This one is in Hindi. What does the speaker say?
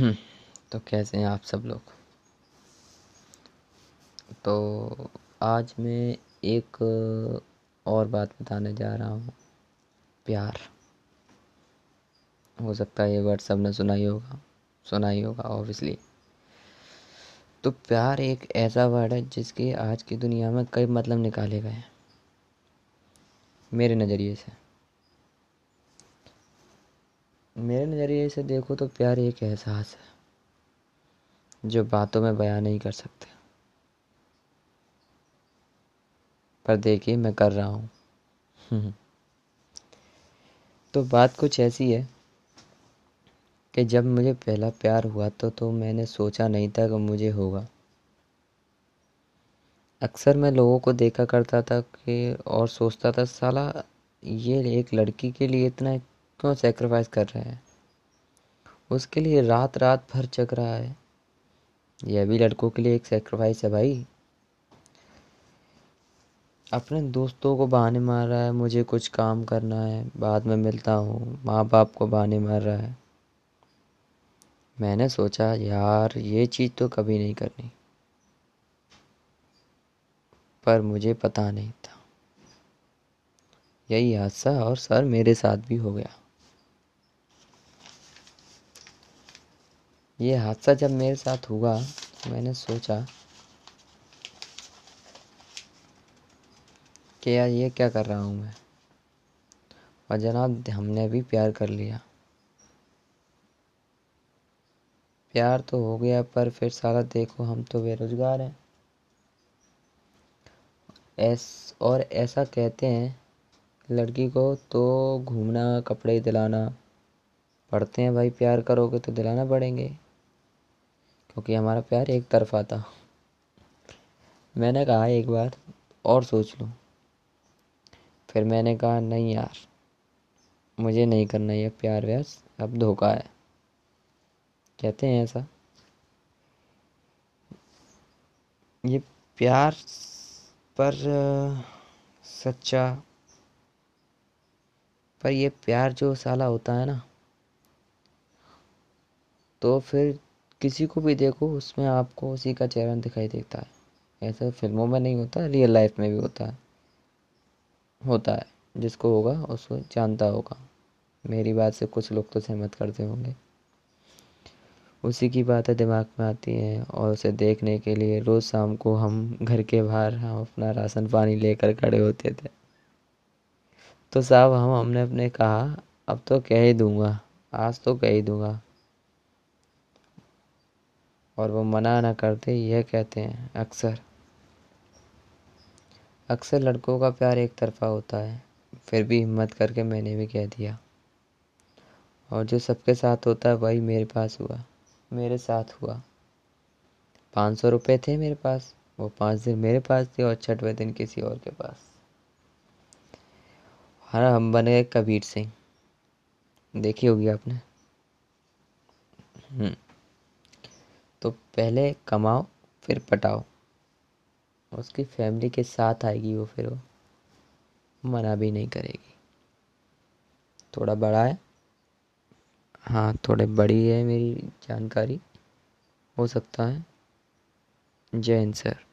तो कैसे हैं आप सब लोग? तो आज मैं एक और बात बताने जा रहा हूँ। प्यार। हो सकता है ये वर्ड सबने सुना ही होगा। सुना ही होगा ऑब्वियसली तो प्यार एक ऐसा वर्ड है जिसके आज की दुनिया में कई मतलब निकाले गए हैं। मेरे नज़रिए से। मेरे नज़रिए से देखो तो प्यार एक एहसास है, जो बातों में बयान नहीं कर सकते। पर देखिए मैं कर रहा हूँ। तो बात कुछ ऐसी है कि जब मुझे पहला प्यार हुआ तो तो मैंने सोचा नहीं था कि मुझे होगा। अक्सर मैं लोगों को देखा करता था कि और सोचता था, साला, ये एक लड़की के लिए इतना क्यों सेक्रीफाइस कर रहे हैं। उसके लिए रात रात भर जग रहा है। यह भी लड़कों के लिए एक सेक्रीफाइस है भाई। अपने दोस्तों को बहाने मार रहा है, मुझे कुछ काम करना है, बाद में मिलता हूँ माँ बाप को बहाने मार रहा है। मैंने सोचा, यार, ये चीज़ तो कभी नहीं करनी। पर मुझे पता नहीं था। यही हादसा और सर मेरे साथ भी हो गया। ये हादसा जब मेरे साथ हुआ तो मैंने सोचा कि यार ये क्या कर रहा हूँ मैं? और जनाब, हमने भी प्यार कर लिया। प्यार तो हो गया, पर फिर सारा देखो, हम तो बेरोजगार हैं। ऐस और ऐसा कहते हैं, लड़की को तो घूमना, कपड़े दिलाना, पढ़ते हैं भाई, प्यार करोगे तो दिलाना पड़ेंगे। क्योंकि हमारा प्यार एक तरफा था। मैंने कहा, एक बार और सोच लूँ। फिर मैंने कहा, नहीं यार, मुझे नहीं करना ये प्यार व्यास अब धोखा है। कहते हैं ऐसा। ये प्यार पर, सच्चा, पर ये प्यार जो साला होता है ना तो फिर किसी को भी देखो, उसमें आपको उसी का चेहरा दिखाई देता है। ऐसा फ़िल्मों में नहीं होता रियल लाइफ में भी होता है। होता है। जिसको होगा, उसको जानता होगा। मेरी बात से कुछ लोग तो सहमत करते होंगे। उसी की बातें दिमाग में आती हैं और उसे देखने के लिए रोज़ शाम को हम घर के बाहर, हम अपना राशन पानी लेकर खड़े होते थे। तो साहब, हम हमने अपने कहा, अब तो कह ही दूँगा। आज तो कह ही दूँगा। और वो मना ना करते, यह कहते हैं, अक्सर। अक्सर लड़कों का प्यार एक तरफा होता है, फिर भी हिम्मत करके मैंने भी कह दिया। और जो सबके साथ होता है, वही मेरे पास हुआ, मेरे साथ हुआ। पाँच सौ रुपये थे मेरे पास, वो पाँच दिन मेरे पास थे और छठवें दिन किसी और के पास। हाँ हम बन गए कबीर सिंह। देखी होगी आपने? हम्म। तो पहले कमाओ, फिर पटाओ। उसकी फैमिली के साथ आएगी वो फिर वो। मना भी नहीं करेगी। थोड़ा बड़ा है। हाँ थोड़े बड़ी है मेरी जानकारी। हो सकता है। जय हिंद सर।